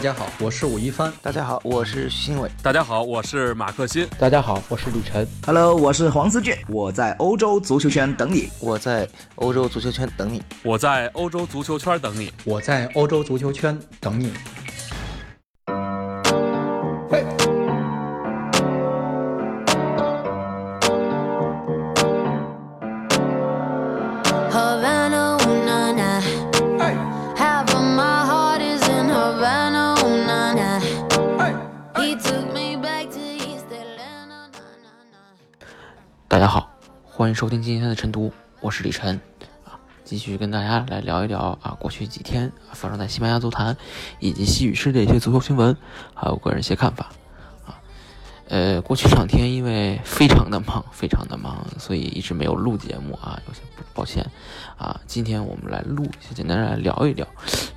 大家好，我是武一帆。大家好，我是徐新伟。大家好，我是马克欣。大家好，我是李晨。Hello，我是黄思俊。我在欧洲足球圈等你。我在欧洲足球圈等你。我在欧洲足球圈等你。我在欧洲足球圈等你。欢迎收听今天的晨读，我是李晨啊，继续跟大家来聊一聊啊，过去几天发生在西班牙足坛以及西语世界一些足球新闻，还有个人一些看法啊。呃，过去两天因为非常的忙，非常的忙，所以一直没有录节目啊，有些抱歉啊。今天我们来录一下，简单来聊一聊，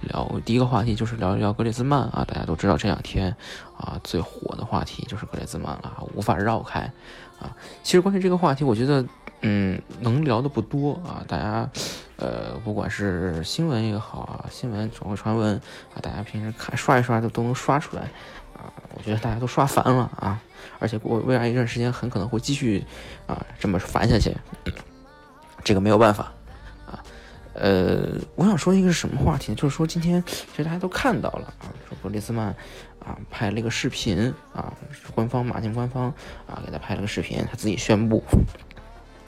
聊第一个话题就是聊一聊格列兹曼啊，大家都知道这两天啊最火的话题就是格列兹曼了，无法绕开。啊，其实关于这个话题，我觉得，嗯，能聊的不多啊。大家，呃，不管是新闻也好啊，新闻总会传闻啊，大家平时看刷一刷都都能刷出来啊。我觉得大家都刷烦了啊，而且过未来一段时间很可能会继续啊这么烦下去，这个没有办法啊。呃，我想说一个什么话题呢？就是说今天其实大家都看到了啊，说格列兹曼。啊，拍了一个视频啊，官方马竞官方啊，给他拍了个视频，他自己宣布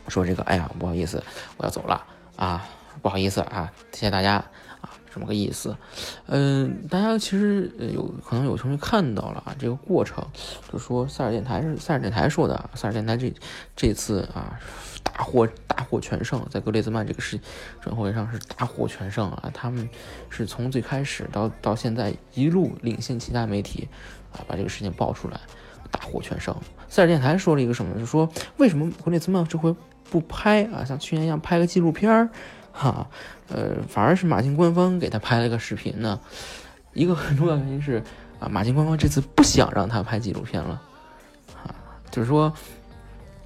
说这个，哎呀，不好意思，我要走了啊，不好意思啊，谢谢大家啊，这么个意思。嗯，大家其实有可能有同学看到了啊，这个过程，就说塞尔电台是塞尔电台说的，塞尔电台这这次啊。大获大获全胜，在格列兹曼这个事转会上是大获全胜啊！他们是从最开始到到现在一路领先其他媒体啊，把这个事情爆出来，大获全胜。塞尔电台说了一个什么？就说为什么格列兹曼这回不拍啊？像去年一样拍个纪录片儿哈？呃，反而是马竞官方给他拍了个视频呢？一个很重要原因是啊，马竞官方这次不想让他拍纪录片了啊，就是说。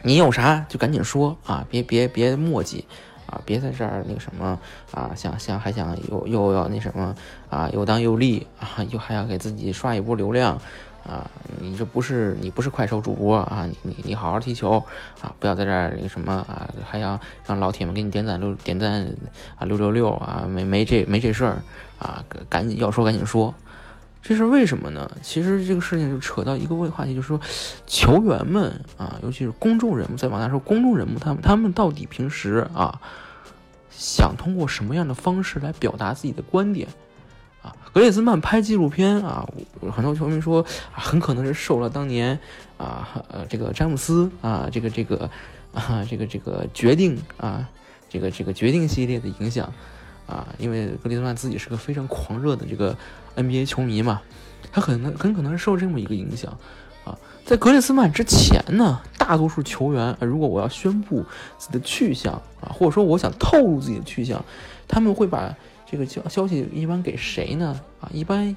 你有啥就赶紧说啊，别别别墨迹啊，别在这儿那个什么啊，想想还想又又要那什么啊，又当又立啊，又还要给自己刷一波流量啊，你这不是你不是快手主播啊，你你你好好踢球啊，不要在这儿那个什么啊，还要让老铁们给你点赞六点赞啊六六六啊，没没这没这事儿啊，赶紧要说赶紧说。这是为什么呢？其实这个事情就扯到一个问话题，就是说，球员们啊，尤其是公众人物，再往下说，公众人物他们他们到底平时啊，想通过什么样的方式来表达自己的观点啊？格列兹曼拍纪录片啊，很多球迷说，很可能是受了当年啊，呃，这个詹姆斯啊，这个这个啊，这个这个决定啊，这个这个决定系列的影响。啊，因为格列兹曼自己是个非常狂热的这个 NBA 球迷嘛，他可能很可能是受这么一个影响啊。在格列兹曼之前呢，大多数球员，如果我要宣布自己的去向啊，或者说我想透露自己的去向，他们会把这个消消息一般给谁呢？啊，一般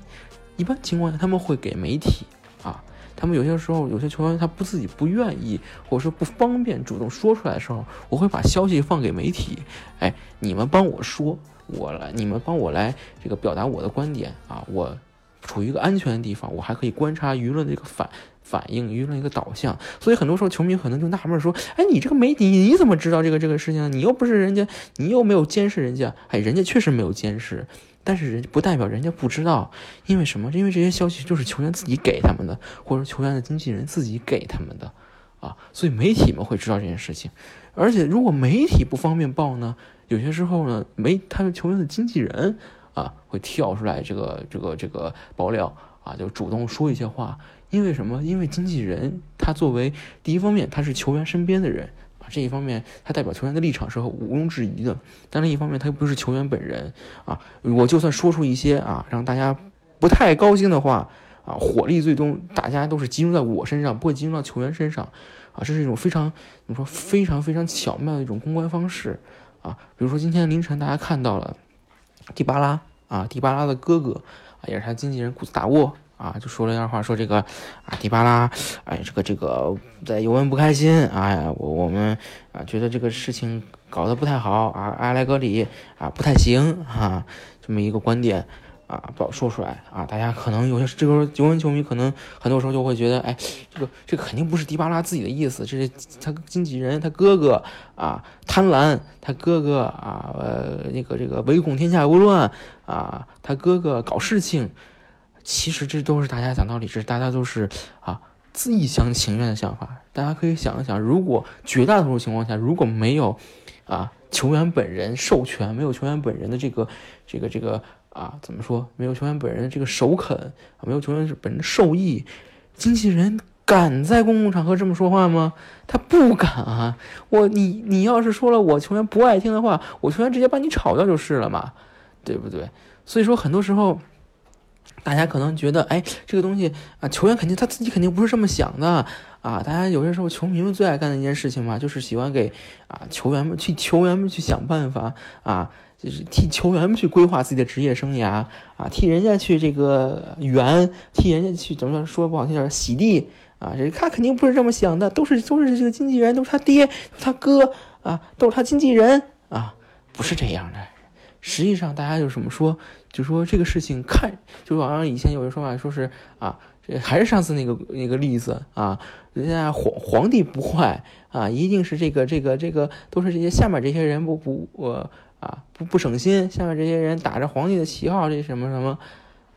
一般情况下他们会给媒体啊。他们有些时候有些球员他不自己不愿意，或者说不方便主动说出来的时候，我会把消息放给媒体，哎，你们帮我说。我来，你们帮我来这个表达我的观点啊！我处于一个安全的地方，我还可以观察舆论的一个反反应，舆论一个导向。所以很多时候球迷可能就纳闷说：“哎，你这个媒体你怎么知道这个这个事情？你又不是人家，你又没有监视人家。哎，人家确实没有监视，但是人不代表人家不知道，因为什么？因为这些消息就是球员自己给他们的，或者说球员的经纪人自己给他们的啊。所以媒体们会知道这件事情。而且如果媒体不方便报呢？有些时候呢，没他们球员的经纪人啊，会跳出来这个这个这个爆料啊，就主动说一些话。因为什么？因为经纪人他作为第一方面，他是球员身边的人啊，这一方面他代表球员的立场是毋庸置疑的。但另一方面，他又不是球员本人啊。我就算说出一些啊，让大家不太高兴的话啊，火力最终大家都是集中在我身上，不会集中到球员身上啊。这是一种非常怎么说非常非常巧妙的一种公关方式。啊，比如说今天凌晨大家看到了，迪巴拉啊，迪巴拉的哥哥，也是他经纪人库兹达沃啊，就说了一段话，说这个啊，迪巴拉，哎，这个这个在尤文不开心，哎呀，我我们啊觉得这个事情搞得不太好啊，阿莱格里啊不太行哈，这么一个观点啊不好说出来啊。大家可能有些这个时候尤文球迷可能很多时候就会觉得，哎，这个这个肯定不是迪巴拉自己的意思，这是他经纪人他哥哥啊贪婪，他哥哥啊呃那个这个唯恐天下不乱啊，他哥哥搞事情。其实这都是大家讲道理，这大家都是啊自一厢情愿的想法。大家可以想一想，如果绝大多数情况下如果没有啊球员本人授权，没有球员本人的这个这个这个啊怎么说，没有球员本人的这个首肯，没有球员本人的授意，经纪人敢在公共场合这么说话吗？他不敢啊！我你你要是说了我球员不爱听的话，我球员直接把你炒掉就是了嘛，对不对？所以说很多时候。大家可能觉得，哎，这个东西啊，球员肯定他自己肯定不是这么想的啊。大家有些时候球迷们最爱干的一件事情嘛，就是喜欢给啊球员们去球员们去想办法啊，就是替球员们去规划自己的职业生涯啊，替人家去这个圆，替人家去怎么说不好听点洗地啊。这他肯定不是这么想的，都是都是这个经纪人，都是他爹，他哥啊，都是他经纪人啊，不是这样的。实际上，大家就怎么说？就说这个事情看，就好像以前有人说法，说是啊，这还是上次那个那个例子啊，人家皇皇帝不坏啊，一定是这个这个这个都是这些下面这些人不不呃啊不不省心，下面这些人打着皇帝的旗号，这什么什么，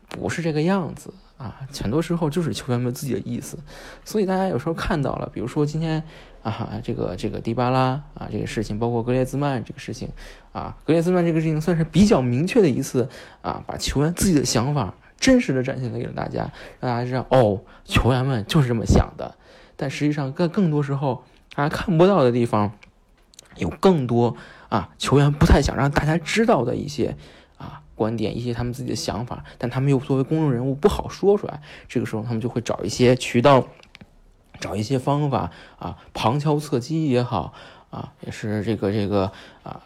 不是这个样子啊，很多时候就是球员们自己的意思，所以大家有时候看到了，比如说今天。啊，这个这个迪巴拉啊，这个事情，包括格列兹曼这个事情，啊，格列兹曼这个事情算是比较明确的一次啊，把球员自己的想法真实的展现给了大家，让大家知道哦，球员们就是这么想的。但实际上，更更多时候大家看不到的地方，有更多啊，球员不太想让大家知道的一些啊观点，一些他们自己的想法，但他们又作为公众人物不好说出来，这个时候他们就会找一些渠道。找一些方法啊，旁敲侧击也好啊，也是这个这个啊，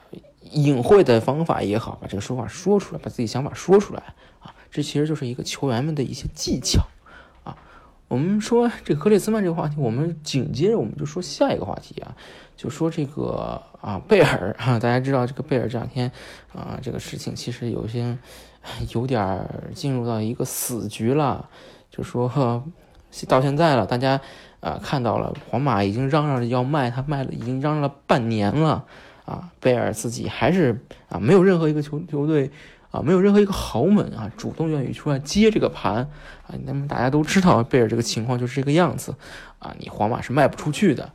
隐晦的方法也好，把这个说法说出来，把自己想法说出来啊，这其实就是一个球员们的一些技巧。我们说这格列兹曼这个话题，我们紧接着我们就说下一个话题啊，就说这个啊贝尔啊，大家知道这个贝尔这两天啊这个事情其实有些有点进入到一个死局了，就说到现在了，大家。啊，看到了，皇马已经嚷嚷着要卖他，卖了已经嚷嚷了半年了，啊，贝尔自己还是啊，没有任何一个球球队啊，没有任何一个豪门啊，主动愿意出来接这个盘啊。那么大家都知道，贝尔这个情况就是这个样子啊，你皇马是卖不出去的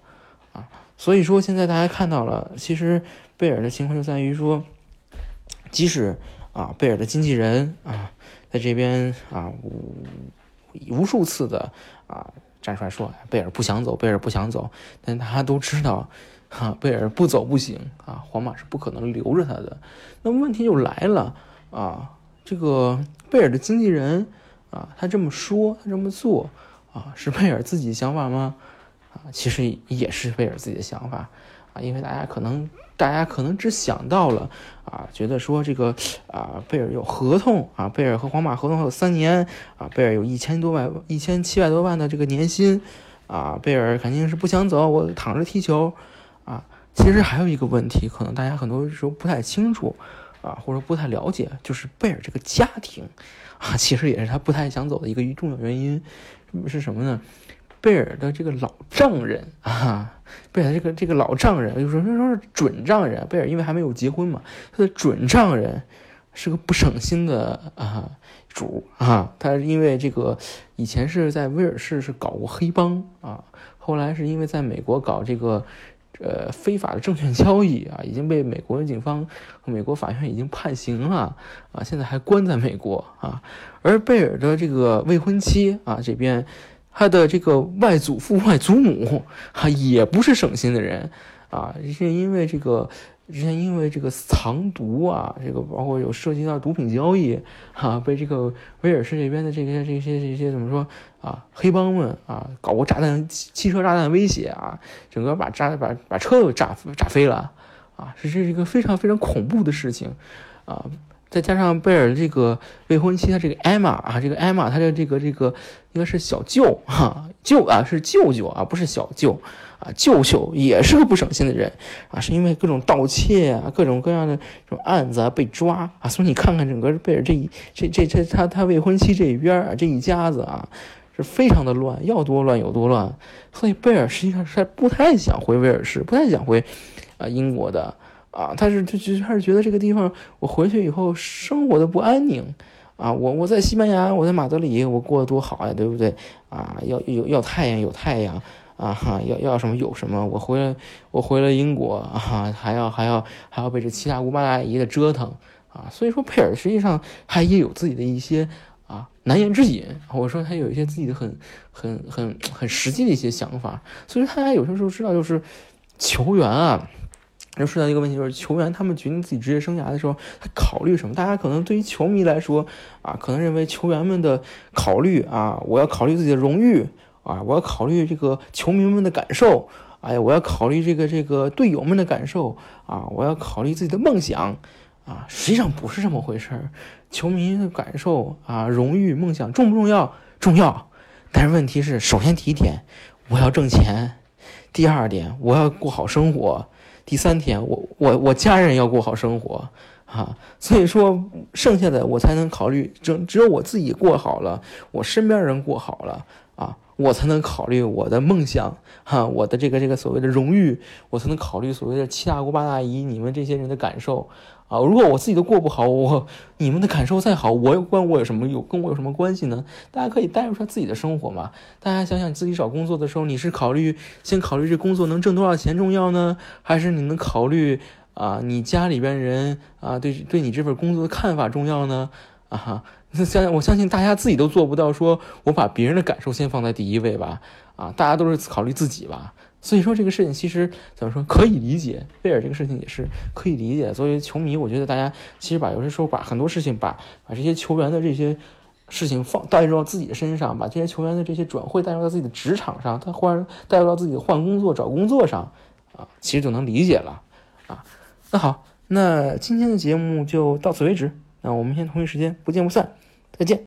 啊。所以说现在大家看到了，其实贝尔的情况就在于说，即使啊，贝尔的经纪人啊，在这边啊，无无数次的啊。站出来说，贝尔不想走，贝尔不想走，但大家都知道，哈，贝尔不走不行啊，皇马是不可能留着他的。那么问题就来了啊，这个贝尔的经纪人啊，他这么说，他这么做啊，是贝尔自己想法吗？啊，其实也是贝尔自己的想法啊，因为大家可能。大家可能只想到了啊，觉得说这个啊，贝尔有合同啊，贝尔和皇马合同还有三年啊，贝尔有一千多万、一千七百多万的这个年薪啊，贝尔肯定是不想走，我躺着踢球啊。其实还有一个问题，可能大家很多时候不太清楚啊，或者不太了解，就是贝尔这个家庭啊，其实也是他不太想走的一个重要原因，是什么呢？贝尔的这个老丈人啊，贝尔这个这个老丈人，就说说说是准丈人。贝尔因为还没有结婚嘛，他的准丈人是个不省心的啊主啊。他因为这个以前是在威尔士是搞过黑帮啊，后来是因为在美国搞这个呃非法的证券交易啊，已经被美国警方和美国法院已经判刑了啊，现在还关在美国啊。而贝尔的这个未婚妻啊这边。他的这个外祖父、外祖母，啊，也不是省心的人，啊，是因为这个，之前因为这个藏毒啊，这个包括有涉及到毒品交易，哈，被这个威尔士这边的这些、这些、这些怎么说啊，黑帮们啊，搞过炸弹、汽汽车炸弹威胁啊，整个把炸、把把车都炸炸飞了，啊，是这是一个非常非常恐怖的事情，啊。再加上贝尔这个未婚妻，他这个艾玛啊，这个艾玛，他的这个这个应该是小舅哈，舅啊是舅舅啊，不是小舅啊，舅舅也是个不省心的人啊，是因为各种盗窃啊，各种各样的这种案子啊被抓啊，所以你看看整个贝尔这一这这这他他未婚妻这一边啊，这一家子啊。是非常的乱，要多乱有多乱，所以贝尔实际上是不太想回威尔士，不太想回啊英国的啊，他是他就他是觉得这个地方我回去以后生活的不安宁啊，我我在西班牙，我在马德里，我过得多好呀，对不对啊？要有要太阳有太阳啊哈，要要什么有什么，我回来我回了英国啊，还要还要还要被这七大姑八大姨的折腾啊，所以说贝尔实际上他也有自己的一些。啊，难言之隐，我说他有一些自己的很、很、很、很实际的一些想法，所以大家有些时候知道，就是球员啊，又说到一个问题，就是球员他们决定自己职业生涯的时候，他考虑什么？大家可能对于球迷来说啊，可能认为球员们的考虑啊，我要考虑自己的荣誉啊，我要考虑这个球迷们的感受，哎呀，我要考虑这个这个队友们的感受啊，我要考虑自己的梦想。啊，实际上不是这么回事儿，球迷的感受啊，荣誉、梦想重不重要？重要。但是问题是，首先第一点，我要挣钱；第二点，我要过好生活；第三点，我我我家人要过好生活啊。所以说，剩下的我才能考虑，只只有我自己过好了，我身边人过好了啊，我才能考虑我的梦想哈，我的这个这个所谓的荣誉，我才能考虑所谓的七大姑八大姨你们这些人的感受。啊，如果我自己都过不好，我你们的感受再好，我又关我有什么有跟我有什么关系呢？大家可以带入他自己的生活嘛。大家想想，自己找工作的时候，你是考虑先考虑这工作能挣多少钱重要呢，还是你能考虑啊你家里边人啊对对你这份工作的看法重要呢？啊哈，相我相信大家自己都做不到，说我把别人的感受先放在第一位吧。啊，大家都是考虑自己吧。所以说这个事情其实怎么说可以理解，贝尔这个事情也是可以理解。作为球迷，我觉得大家其实把有些时候把很多事情把把这些球员的这些事情放带入到自己的身上，把这些球员的这些转会带入到自己的职场上，他换带入到自己换工作找工作上啊，其实就能理解了啊。那好，那今天的节目就到此为止，那我们先同一时间不见不散，再见。